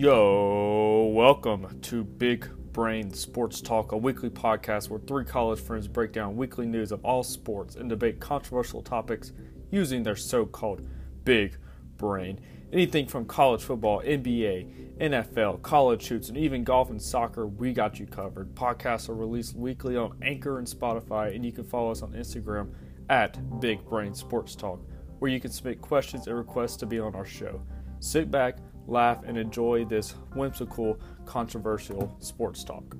Yo, welcome to Big Brain Sports Talk, a weekly podcast where three college friends break down weekly news of all sports and debate controversial topics using their so called big brain. Anything from college football, NBA, NFL, college shoots, and even golf and soccer, we got you covered. Podcasts are released weekly on Anchor and Spotify, and you can follow us on Instagram at Big Brain Sports Talk, where you can submit questions and requests to be on our show. Sit back, laugh, and enjoy this whimsical, controversial sports talk.